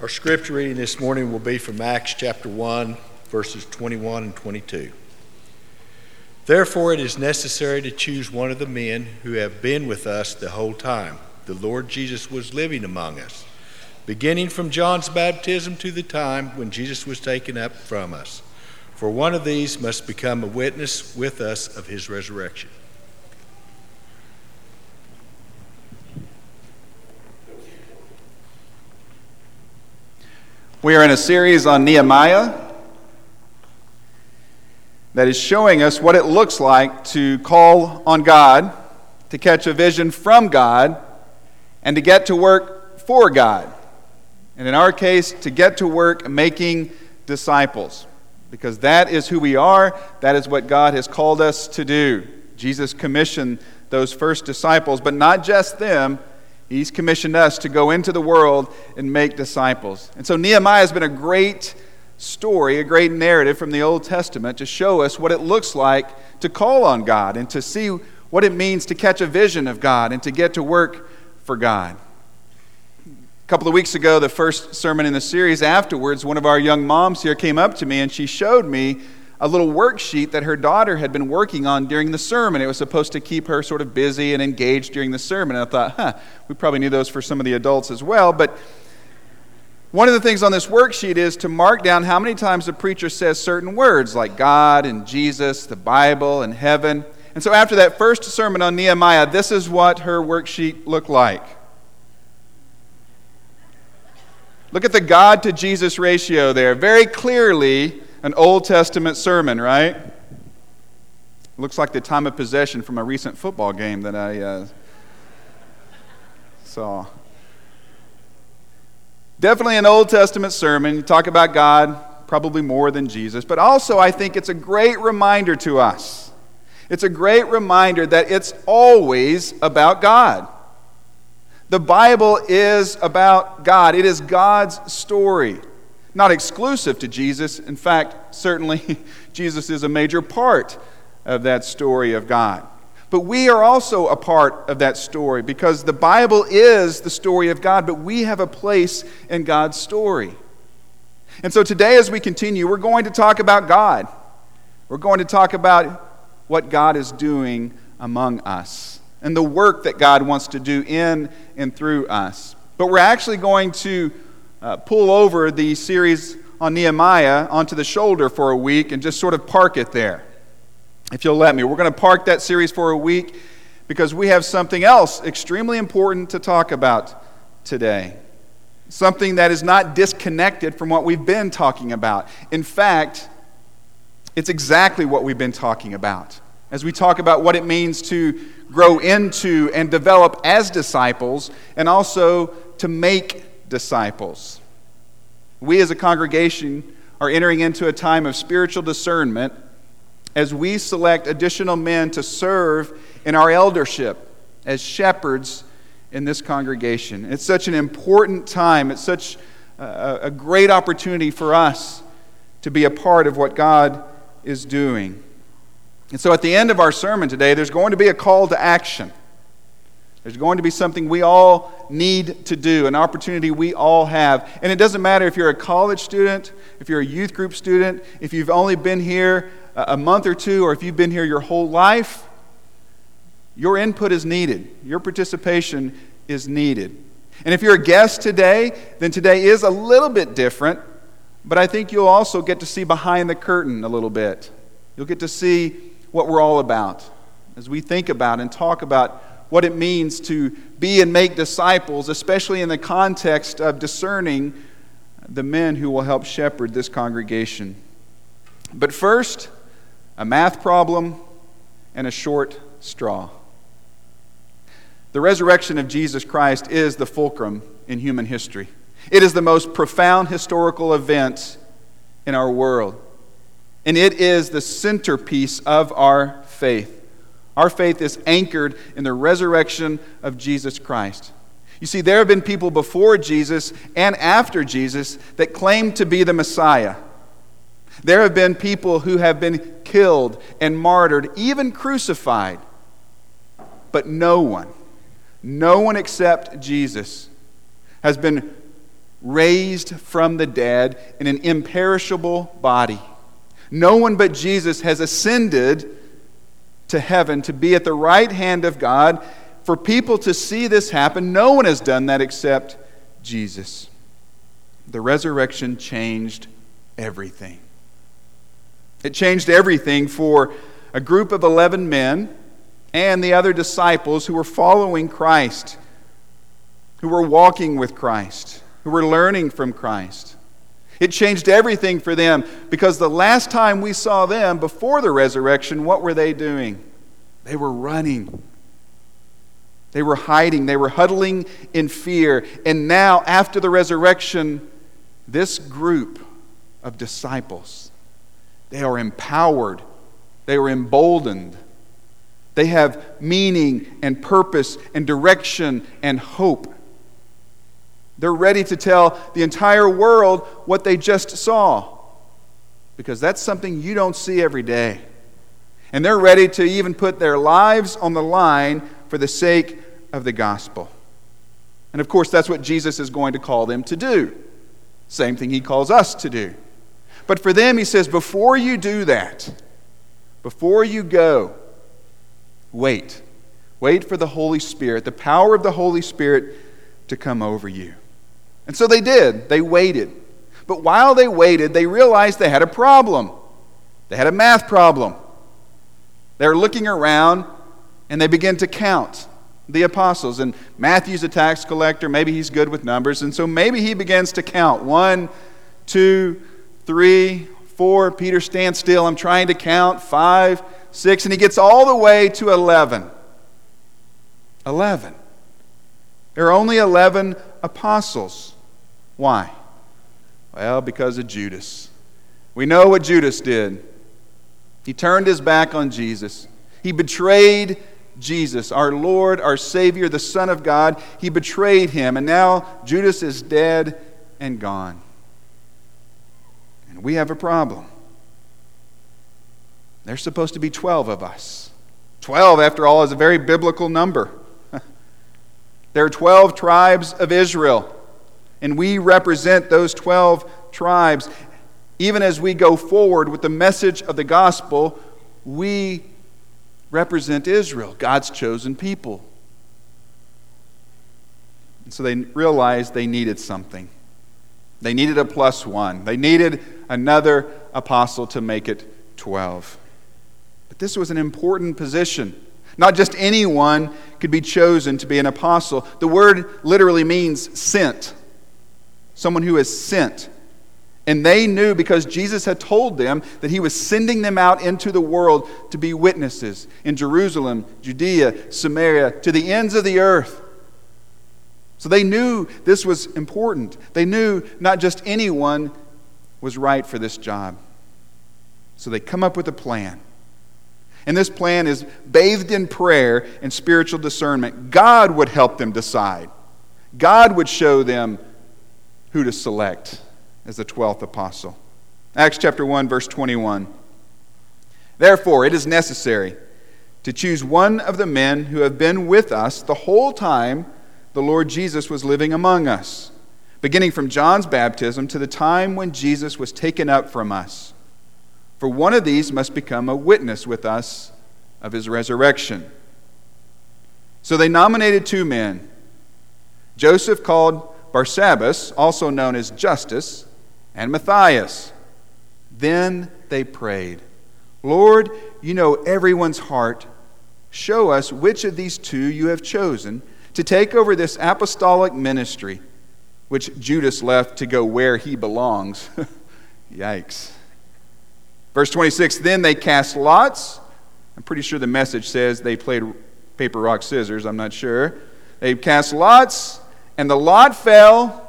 Our scripture reading this morning will be from Acts chapter 1, verses 21 and 22. Therefore, it is necessary to choose one of the men who have been with us the whole time the Lord Jesus was living among us, beginning from John's baptism to the time when Jesus was taken up from us. For one of these must become a witness with us of his resurrection. We are in a series on Nehemiah that is showing us what it looks like to call on God, to catch a vision from God, and to get to work for God. And in our case, to get to work making disciples. Because that is who we are, that is what God has called us to do. Jesus commissioned those first disciples, but not just them He's commissioned us to go into the world and make disciples. And so Nehemiah has been a great story, a great narrative from the Old Testament to show us what it looks like to call on God and to see what it means to catch a vision of God and to get to work for God. A couple of weeks ago, the first sermon in the series, afterwards, one of our young moms here came up to me and she showed me a little worksheet that her daughter had been working on during the sermon. It was supposed to keep her sort of busy and engaged during the sermon. And I thought, huh, we probably need those for some of the adults as well. But one of the things on this worksheet is to mark down how many times the preacher says certain words like God and Jesus, the Bible and heaven. And so after that first sermon on Nehemiah, this is what her worksheet looked like. Look at the God to Jesus ratio there. Very clearly, an Old Testament sermon, right? Looks like the time of possession from a recent football game that I uh, saw. Definitely an Old Testament sermon. You talk about God, probably more than Jesus. But also, I think it's a great reminder to us. It's a great reminder that it's always about God. The Bible is about God, it is God's story not exclusive to Jesus. In fact, certainly Jesus is a major part of that story of God. But we are also a part of that story because the Bible is the story of God, but we have a place in God's story. And so today, as we continue, we're going to talk about God. We're going to talk about what God is doing among us and the work that God wants to do in and through us. But we're actually going to uh, pull over the series on Nehemiah onto the shoulder for a week and just sort of park it there, if you'll let me. We're going to park that series for a week because we have something else extremely important to talk about today. Something that is not disconnected from what we've been talking about. In fact, it's exactly what we've been talking about. As we talk about what it means to grow into and develop as disciples, and also to make disciples. We as a congregation are entering into a time of spiritual discernment as we select additional men to serve in our eldership as shepherds in this congregation. It's such an important time. It's such a, a great opportunity for us to be a part of what God is doing. And so at the end of our sermon today, there's going to be a call to action. There's going to be something we all need to do, an opportunity we all have. And it doesn't matter if you're a college student, if you're a youth group student, if you've only been here a month or two, or if you've been here your whole life, your input is needed. Your participation is needed. And if you're a guest today, then today is a little bit different, but I think you'll also get to see behind the curtain a little bit. You'll get to see what we're all about as we think about and talk about what it means to be and make disciples, especially in the context of discerning the men who will help shepherd this congregation. But first, a math problem and a short straw. The resurrection of Jesus Christ is the fulcrum in human history. It is the most profound historical event in our world. And it is the centerpiece of our faith. Our faith is anchored in the resurrection of Jesus Christ. You see, there have been people before Jesus and after Jesus that claim to be the Messiah. There have been people who have been killed and martyred, even crucified. But no one, no one except Jesus, has been raised from the dead in an imperishable body. No one but Jesus has ascended to heaven to be at the right hand of God. For people to see this happen, no one has done that except Jesus. The resurrection changed everything. It changed everything for a group of 11 men and the other disciples who were following Christ, who were walking with Christ, who were learning from Christ. It changed everything for them because the last time we saw them before the resurrection, what were they doing? They were running. They were hiding. They were huddling in fear. And now, after the resurrection, this group of disciples, they are empowered, they are emboldened. They have meaning and purpose and direction and hope. They're ready to tell the entire world what they just saw because that's something you don't see every day. And they're ready to even put their lives on the line for the sake of the gospel. And of course, that's what Jesus is going to call them to do. Same thing he calls us to do. But for them, he says, before you do that, before you go, wait. Wait for the Holy Spirit, the power of the Holy Spirit to come over you. And so they did. They waited. But while they waited, they realized they had a problem. They had a math problem. They were looking around and they begin to count the apostles. And Matthew's a tax collector. Maybe he's good with numbers. And so maybe he begins to count one, two, three, four. Peter stands still. I'm trying to count. Five, six. And he gets all the way to 11. 11. There are only 11 apostles. Why? Well, because of Judas. We know what Judas did. He turned his back on Jesus. He betrayed Jesus, our Lord, our Savior, the Son of God. He betrayed him, and now Judas is dead and gone. And we have a problem. There's supposed to be 12 of us. 12, after all, is a very biblical number. there are 12 tribes of Israel, and we represent those 12 tribes even as we go forward with the message of the gospel, we represent Israel, God's chosen people. And so they realized they needed something. They needed a plus one. They needed another apostle to make it 12. But this was an important position. Not just anyone could be chosen to be an apostle. The word literally means sent. Someone who is sent. And they knew because Jesus had told them that he was sending them out into the world to be witnesses in Jerusalem, Judea, Samaria, to the ends of the earth. So they knew this was important. They knew not just anyone was right for this job. So they come up with a plan. And this plan is bathed in prayer and spiritual discernment. God would help them decide, God would show them who to select as the 12th apostle. Acts chapter 1, verse 21. Therefore, it is necessary to choose one of the men who have been with us the whole time the Lord Jesus was living among us, beginning from John's baptism to the time when Jesus was taken up from us. For one of these must become a witness with us of his resurrection. So they nominated two men Joseph, called Barsabbas, also known as Justus and Matthias. Then they prayed, Lord, you know everyone's heart. Show us which of these two you have chosen to take over this apostolic ministry, which Judas left to go where he belongs. Yikes. Verse 26 Then they cast lots. I'm pretty sure the message says they played paper, rock, scissors. I'm not sure. They cast lots, and the lot fell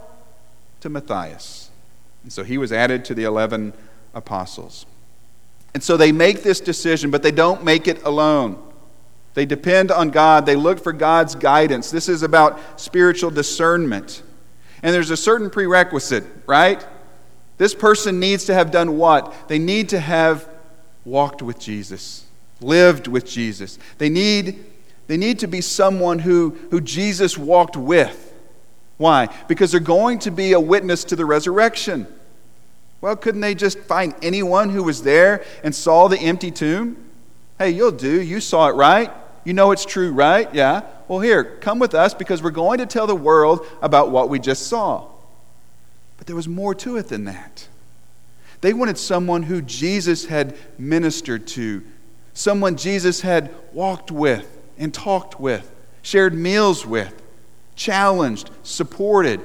to Matthias. And so he was added to the 11 apostles. And so they make this decision, but they don't make it alone. They depend on God, they look for God's guidance. This is about spiritual discernment. And there's a certain prerequisite, right? This person needs to have done what? They need to have walked with Jesus, lived with Jesus. They need, they need to be someone who, who Jesus walked with. Why? Because they're going to be a witness to the resurrection. Well, couldn't they just find anyone who was there and saw the empty tomb? Hey, you'll do. You saw it, right? You know it's true, right? Yeah. Well, here, come with us because we're going to tell the world about what we just saw. But there was more to it than that. They wanted someone who Jesus had ministered to, someone Jesus had walked with and talked with, shared meals with, challenged, supported,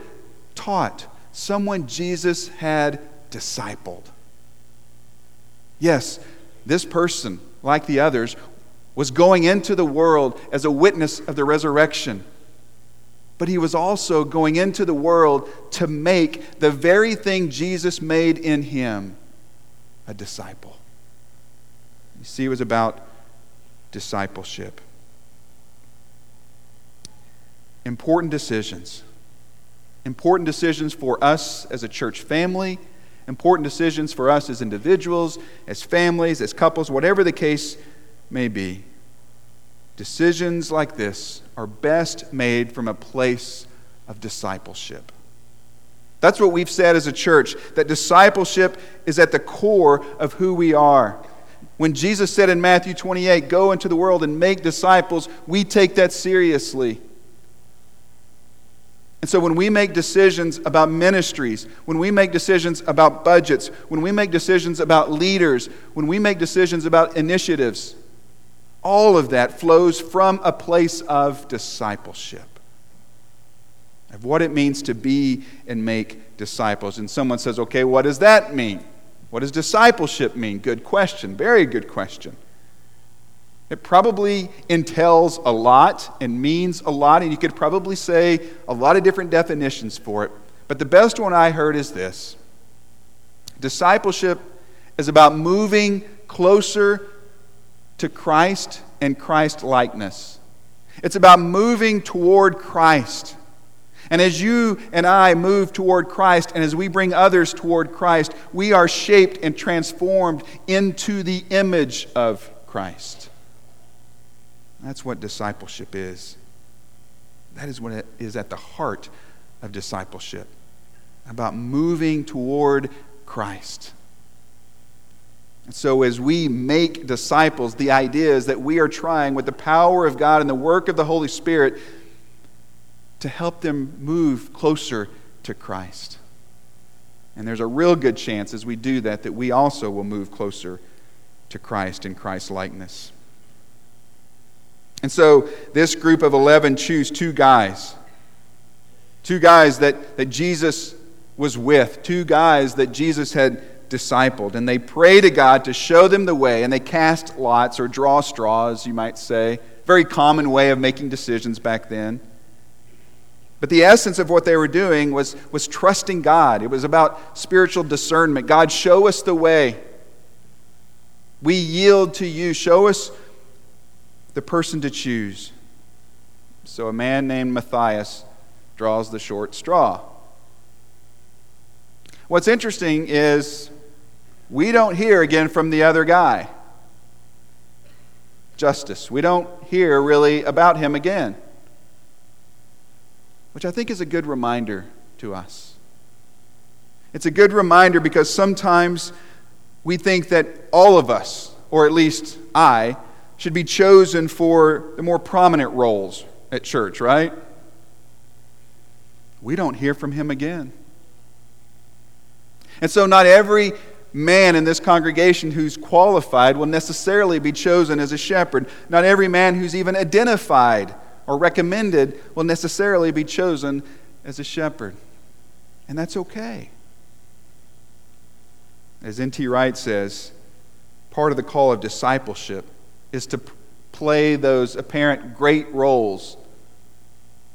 taught, someone Jesus had discipled. Yes, this person, like the others, was going into the world as a witness of the resurrection. But he was also going into the world to make the very thing Jesus made in him a disciple. You see, it was about discipleship. Important decisions. Important decisions for us as a church family, important decisions for us as individuals, as families, as couples, whatever the case may be. Decisions like this are best made from a place of discipleship. That's what we've said as a church, that discipleship is at the core of who we are. When Jesus said in Matthew 28, Go into the world and make disciples, we take that seriously. And so when we make decisions about ministries, when we make decisions about budgets, when we make decisions about leaders, when we make decisions about initiatives, all of that flows from a place of discipleship, of what it means to be and make disciples. And someone says, okay, what does that mean? What does discipleship mean? Good question. Very good question. It probably entails a lot and means a lot, and you could probably say a lot of different definitions for it. But the best one I heard is this Discipleship is about moving closer to Christ and Christ likeness. It's about moving toward Christ. And as you and I move toward Christ, and as we bring others toward Christ, we are shaped and transformed into the image of Christ. That's what discipleship is. That is what is at the heart of discipleship about moving toward Christ. And so, as we make disciples, the idea is that we are trying, with the power of God and the work of the Holy Spirit, to help them move closer to Christ. And there's a real good chance as we do that that we also will move closer to Christ and Christ's likeness. And so, this group of 11 choose two guys. Two guys that, that Jesus was with, two guys that Jesus had discipled. And they pray to God to show them the way, and they cast lots or draw straws, you might say. Very common way of making decisions back then. But the essence of what they were doing was, was trusting God. It was about spiritual discernment. God, show us the way. We yield to you. Show us the person to choose. So a man named Matthias draws the short straw. What's interesting is we don't hear again from the other guy, Justus. We don't hear really about him again, which I think is a good reminder to us. It's a good reminder because sometimes we think that all of us, or at least I, should be chosen for the more prominent roles at church, right? We don't hear from him again. And so, not every man in this congregation who's qualified will necessarily be chosen as a shepherd. Not every man who's even identified or recommended will necessarily be chosen as a shepherd. And that's okay. As N.T. Wright says, part of the call of discipleship is to play those apparent great roles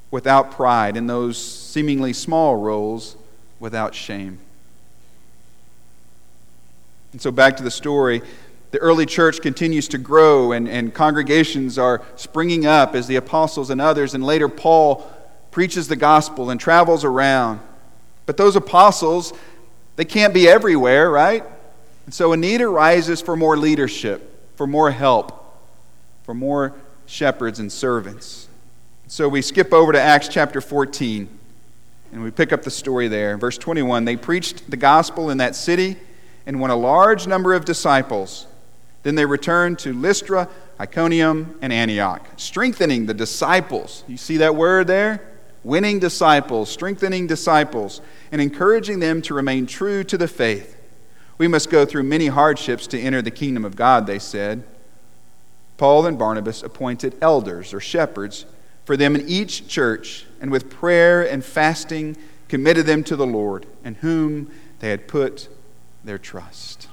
without pride and those seemingly small roles without shame. And so, back to the story, the early church continues to grow, and, and congregations are springing up as the apostles and others, and later Paul preaches the gospel and travels around. But those apostles, they can't be everywhere, right? And so a need arises for more leadership, for more help, for more shepherds and servants. So we skip over to Acts chapter 14. And we pick up the story there. Verse 21 They preached the gospel in that city and won a large number of disciples. Then they returned to Lystra, Iconium, and Antioch, strengthening the disciples. You see that word there? Winning disciples, strengthening disciples, and encouraging them to remain true to the faith. We must go through many hardships to enter the kingdom of God, they said. Paul and Barnabas appointed elders or shepherds for them in each church, and with prayer and fasting committed them to the Lord, in whom they had put their trust.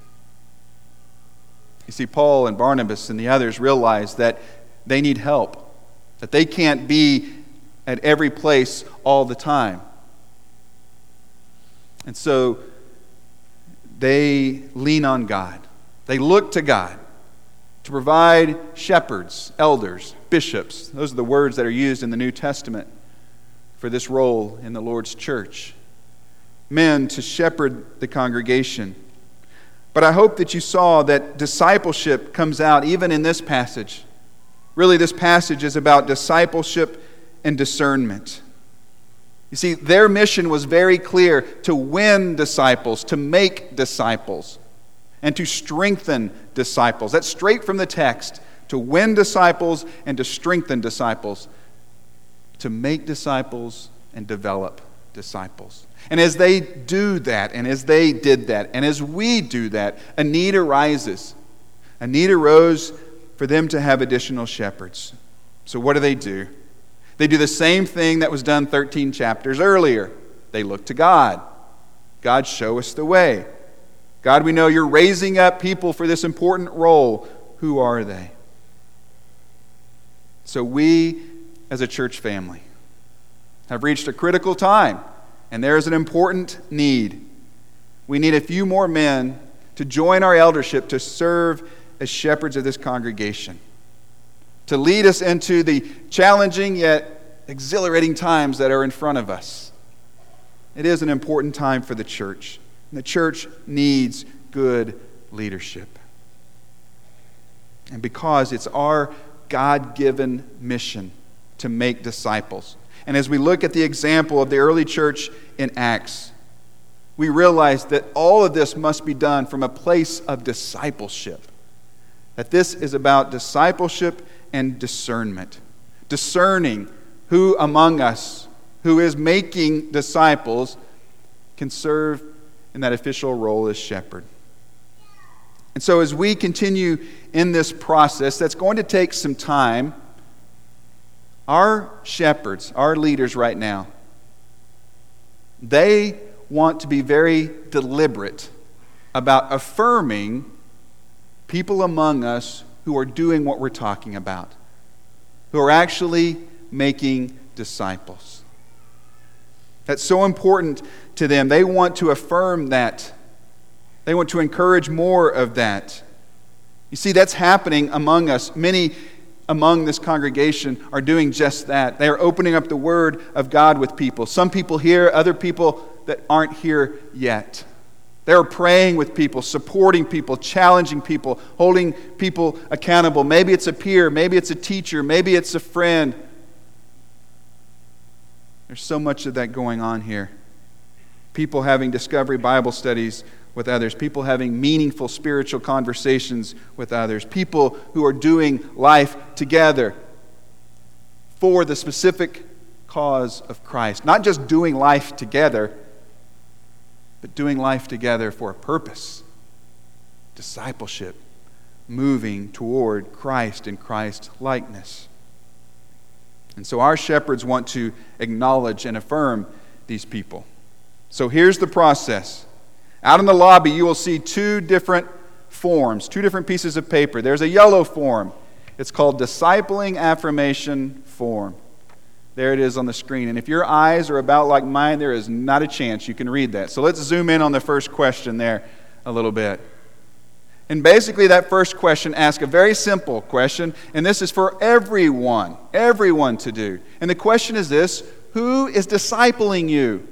You see, Paul and Barnabas and the others realize that they need help, that they can't be at every place all the time. And so they lean on God, they look to God to provide shepherds, elders, bishops. Those are the words that are used in the New Testament for this role in the Lord's church. Men to shepherd the congregation. But I hope that you saw that discipleship comes out even in this passage. Really, this passage is about discipleship and discernment. You see, their mission was very clear to win disciples, to make disciples and to strengthen disciples. That's straight from the text to win disciples and to strengthen disciples, to make disciples and develop disciples. And as they do that, and as they did that, and as we do that, a need arises. A need arose for them to have additional shepherds. So, what do they do? They do the same thing that was done 13 chapters earlier. They look to God. God, show us the way. God, we know you're raising up people for this important role. Who are they? So, we as a church family have reached a critical time, and there is an important need. We need a few more men to join our eldership to serve as shepherds of this congregation, to lead us into the challenging yet exhilarating times that are in front of us. It is an important time for the church. The church needs good leadership. And because it's our God given mission to make disciples. And as we look at the example of the early church in Acts, we realize that all of this must be done from a place of discipleship. That this is about discipleship and discernment. Discerning who among us who is making disciples can serve in that official role as shepherd. And so, as we continue in this process, that's going to take some time. Our shepherds, our leaders right now, they want to be very deliberate about affirming people among us who are doing what we're talking about, who are actually making disciples. That's so important to them. They want to affirm that. They want to encourage more of that. You see, that's happening among us. Many among this congregation are doing just that. They are opening up the Word of God with people. Some people here, other people that aren't here yet. They are praying with people, supporting people, challenging people, holding people accountable. Maybe it's a peer, maybe it's a teacher, maybe it's a friend. There's so much of that going on here. People having discovery Bible studies with others, people having meaningful spiritual conversations with others, people who are doing life together for the specific cause of Christ. Not just doing life together, but doing life together for a purpose discipleship, moving toward Christ and Christ likeness. And so our shepherds want to acknowledge and affirm these people. So here's the process. Out in the lobby, you will see two different forms, two different pieces of paper. There's a yellow form. It's called Discipling Affirmation Form. There it is on the screen. And if your eyes are about like mine, there is not a chance you can read that. So let's zoom in on the first question there a little bit. And basically, that first question asks a very simple question, and this is for everyone, everyone to do. And the question is this Who is discipling you?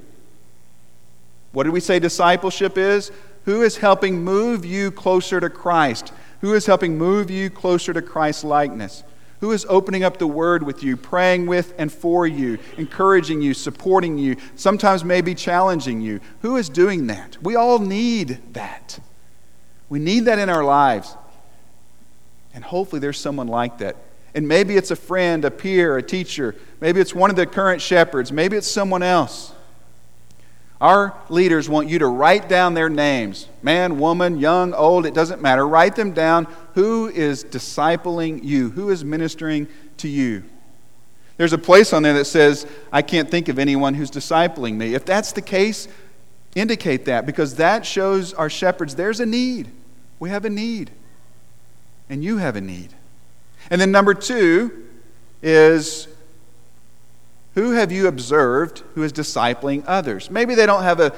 What did we say discipleship is? Who is helping move you closer to Christ? Who is helping move you closer to Christ's likeness? Who is opening up the word with you, praying with and for you, encouraging you, supporting you, sometimes maybe challenging you? Who is doing that? We all need that. We need that in our lives. And hopefully there's someone like that. And maybe it's a friend, a peer, a teacher. Maybe it's one of the current shepherds. Maybe it's someone else. Our leaders want you to write down their names man, woman, young, old, it doesn't matter. Write them down. Who is discipling you? Who is ministering to you? There's a place on there that says, I can't think of anyone who's discipling me. If that's the case, indicate that because that shows our shepherds there's a need. We have a need. And you have a need. And then number two is who have you observed who is discipling others? Maybe they don't have a,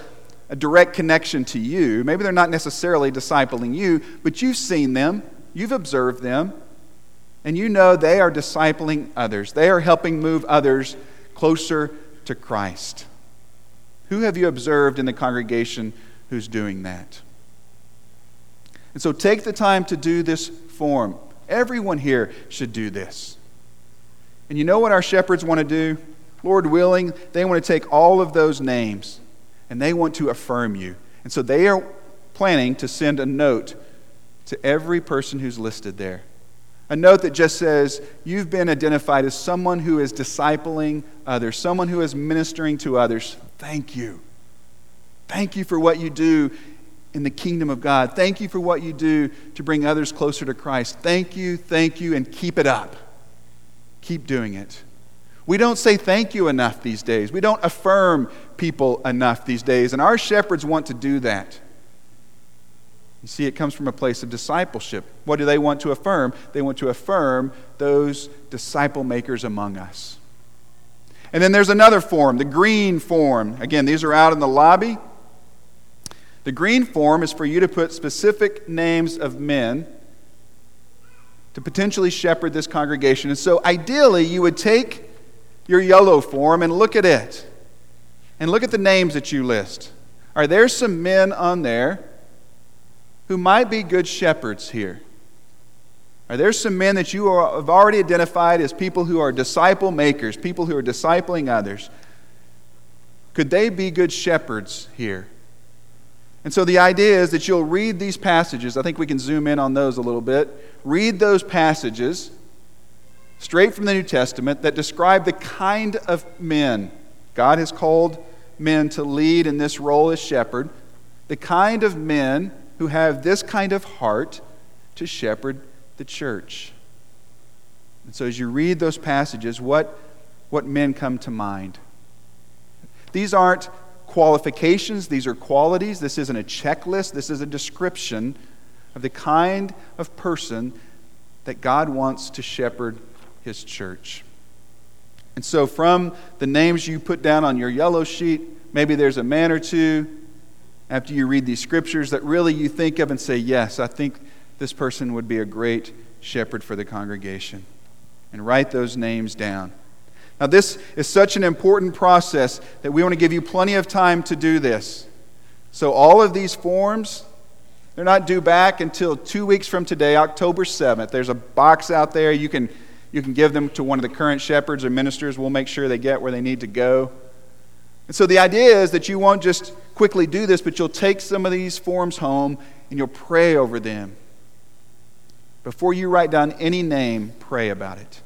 a direct connection to you. Maybe they're not necessarily discipling you, but you've seen them, you've observed them, and you know they are discipling others. They are helping move others closer to Christ. Who have you observed in the congregation who's doing that? And so take the time to do this form. Everyone here should do this. And you know what our shepherds want to do? Lord willing, they want to take all of those names and they want to affirm you. And so they are planning to send a note to every person who's listed there. A note that just says, You've been identified as someone who is discipling others, someone who is ministering to others. Thank you. Thank you for what you do in the kingdom of God. Thank you for what you do to bring others closer to Christ. Thank you, thank you, and keep it up. Keep doing it. We don't say thank you enough these days. We don't affirm people enough these days, and our shepherds want to do that. You see, it comes from a place of discipleship. What do they want to affirm? They want to affirm those disciple makers among us. And then there's another form, the green form. Again, these are out in the lobby. The green form is for you to put specific names of men to potentially shepherd this congregation. And so, ideally, you would take your yellow form and look at it. And look at the names that you list. Are there some men on there who might be good shepherds here? Are there some men that you have already identified as people who are disciple makers, people who are discipling others? Could they be good shepherds here? And so the idea is that you'll read these passages. I think we can zoom in on those a little bit. Read those passages straight from the New Testament that describe the kind of men God has called men to lead in this role as shepherd, the kind of men who have this kind of heart to shepherd the church. And so as you read those passages, what, what men come to mind? These aren't qualifications, these are qualities. This isn't a checklist, this is a description of the kind of person that God wants to shepherd his church. And so, from the names you put down on your yellow sheet, maybe there's a man or two after you read these scriptures that really you think of and say, Yes, I think this person would be a great shepherd for the congregation. And write those names down. Now, this is such an important process that we want to give you plenty of time to do this. So, all of these forms, they're not due back until two weeks from today, October 7th. There's a box out there. You can you can give them to one of the current shepherds or ministers. We'll make sure they get where they need to go. And so the idea is that you won't just quickly do this, but you'll take some of these forms home and you'll pray over them. Before you write down any name, pray about it.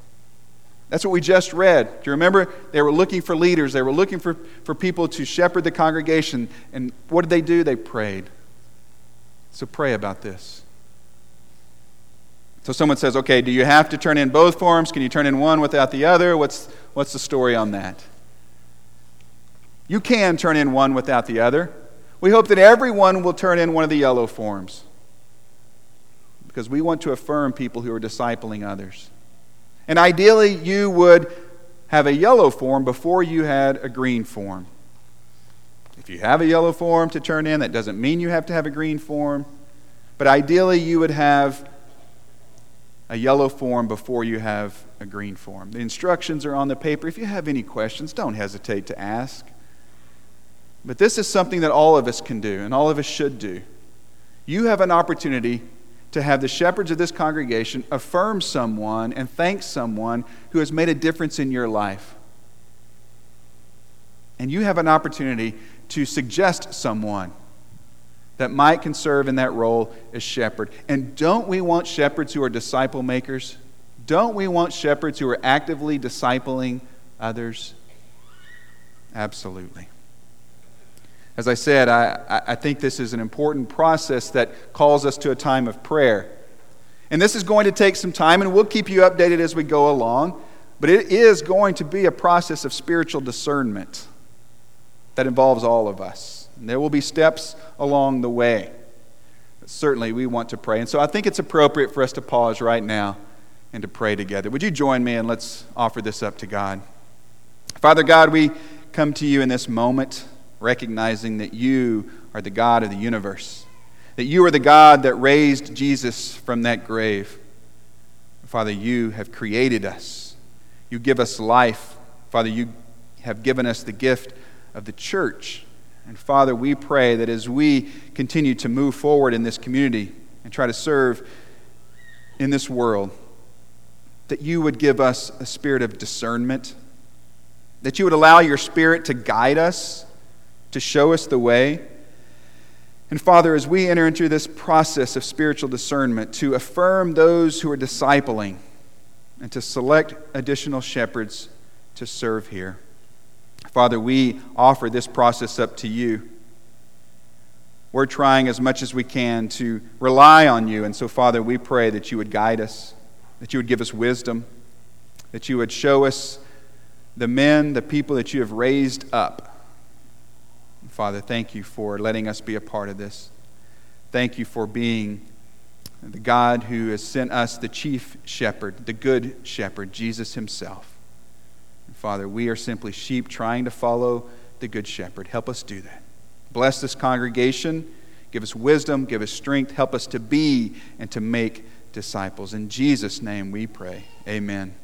That's what we just read. Do you remember? They were looking for leaders, they were looking for, for people to shepherd the congregation. And what did they do? They prayed. So pray about this. So someone says, okay, do you have to turn in both forms? Can you turn in one without the other? What's, what's the story on that? You can turn in one without the other. We hope that everyone will turn in one of the yellow forms because we want to affirm people who are discipling others. And ideally, you would have a yellow form before you had a green form. If you have a yellow form to turn in, that doesn't mean you have to have a green form. But ideally, you would have a yellow form before you have a green form. The instructions are on the paper. If you have any questions, don't hesitate to ask. But this is something that all of us can do and all of us should do. You have an opportunity to have the shepherds of this congregation affirm someone and thank someone who has made a difference in your life. And you have an opportunity to suggest someone that might can serve in that role as shepherd. And don't we want shepherds who are disciple makers? Don't we want shepherds who are actively discipling others? Absolutely. As I said, I, I think this is an important process that calls us to a time of prayer. And this is going to take some time, and we'll keep you updated as we go along. But it is going to be a process of spiritual discernment that involves all of us. And there will be steps along the way. But certainly, we want to pray. And so I think it's appropriate for us to pause right now and to pray together. Would you join me and let's offer this up to God? Father God, we come to you in this moment recognizing that you are the God of the universe, that you are the God that raised Jesus from that grave. Father, you have created us. You give us life. Father, you have given us the gift of the church. And Father, we pray that as we continue to move forward in this community and try to serve in this world, that you would give us a spirit of discernment, that you would allow your spirit to guide us, to show us the way. And Father, as we enter into this process of spiritual discernment, to affirm those who are discipling and to select additional shepherds to serve here. Father, we offer this process up to you. We're trying as much as we can to rely on you. And so, Father, we pray that you would guide us that you would give us wisdom, that you would show us the men, the people that you have raised up. Father, thank you for letting us be a part of this. Thank you for being the God who has sent us the chief shepherd, the good shepherd, Jesus himself. And Father, we are simply sheep trying to follow the good shepherd. Help us do that. Bless this congregation. Give us wisdom. Give us strength. Help us to be and to make disciples. In Jesus' name we pray. Amen.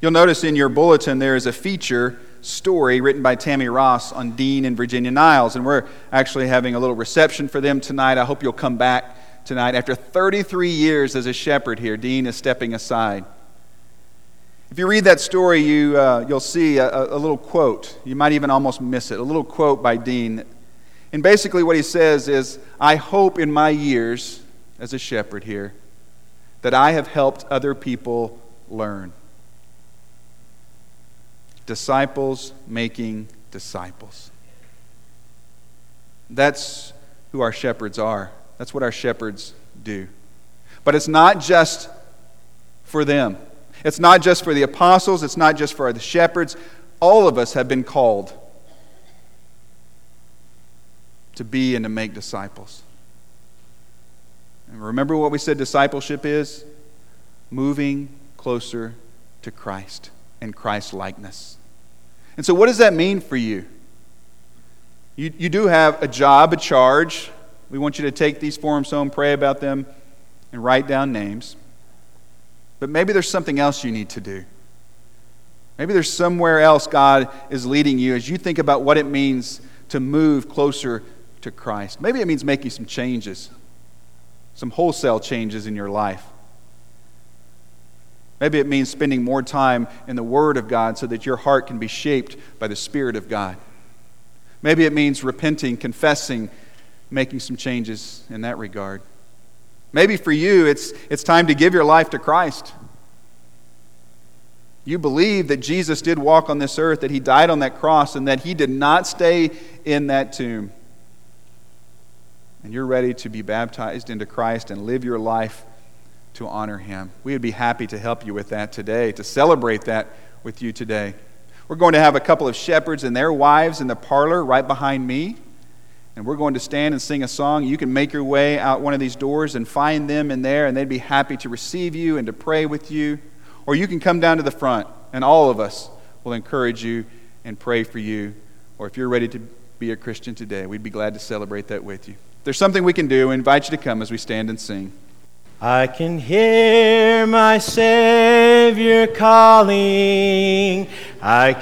You'll notice in your bulletin there is a feature story written by Tammy Ross on Dean and Virginia Niles, and we're actually having a little reception for them tonight. I hope you'll come back tonight. After 33 years as a shepherd here, Dean is stepping aside. If you read that story, you, uh, you'll see a, a little quote. You might even almost miss it. A little quote by Dean and basically, what he says is I hope in my years as a shepherd here that I have helped other people learn. Disciples making disciples. That's who our shepherds are. That's what our shepherds do. But it's not just for them. It's not just for the apostles, it's not just for the shepherds. All of us have been called to be and to make disciples. And remember what we said discipleship is? Moving closer to Christ and Christ likeness. And so, what does that mean for you? you? You do have a job, a charge. We want you to take these forms home, pray about them, and write down names. But maybe there's something else you need to do. Maybe there's somewhere else God is leading you as you think about what it means to move closer to Christ. Maybe it means making some changes, some wholesale changes in your life. Maybe it means spending more time in the Word of God so that your heart can be shaped by the Spirit of God. Maybe it means repenting, confessing, making some changes in that regard. Maybe for you, it's, it's time to give your life to Christ. You believe that Jesus did walk on this earth, that he died on that cross, and that he did not stay in that tomb and you're ready to be baptized into Christ and live your life to honor Him, we would be happy to help you with that today, to celebrate that with you today. We're going to have a couple of shepherds and their wives in the parlor right behind me. And we're going to stand and sing a song. You can make your way out one of these doors and find them in there, and they'd be happy to receive you and to pray with you. Or you can come down to the front, and all of us will encourage you and pray for you. Or if you're ready to be a Christian today, we'd be glad to celebrate that with you there's something we can do, we invite you to come as we stand and sing. I can hear my Savior calling. I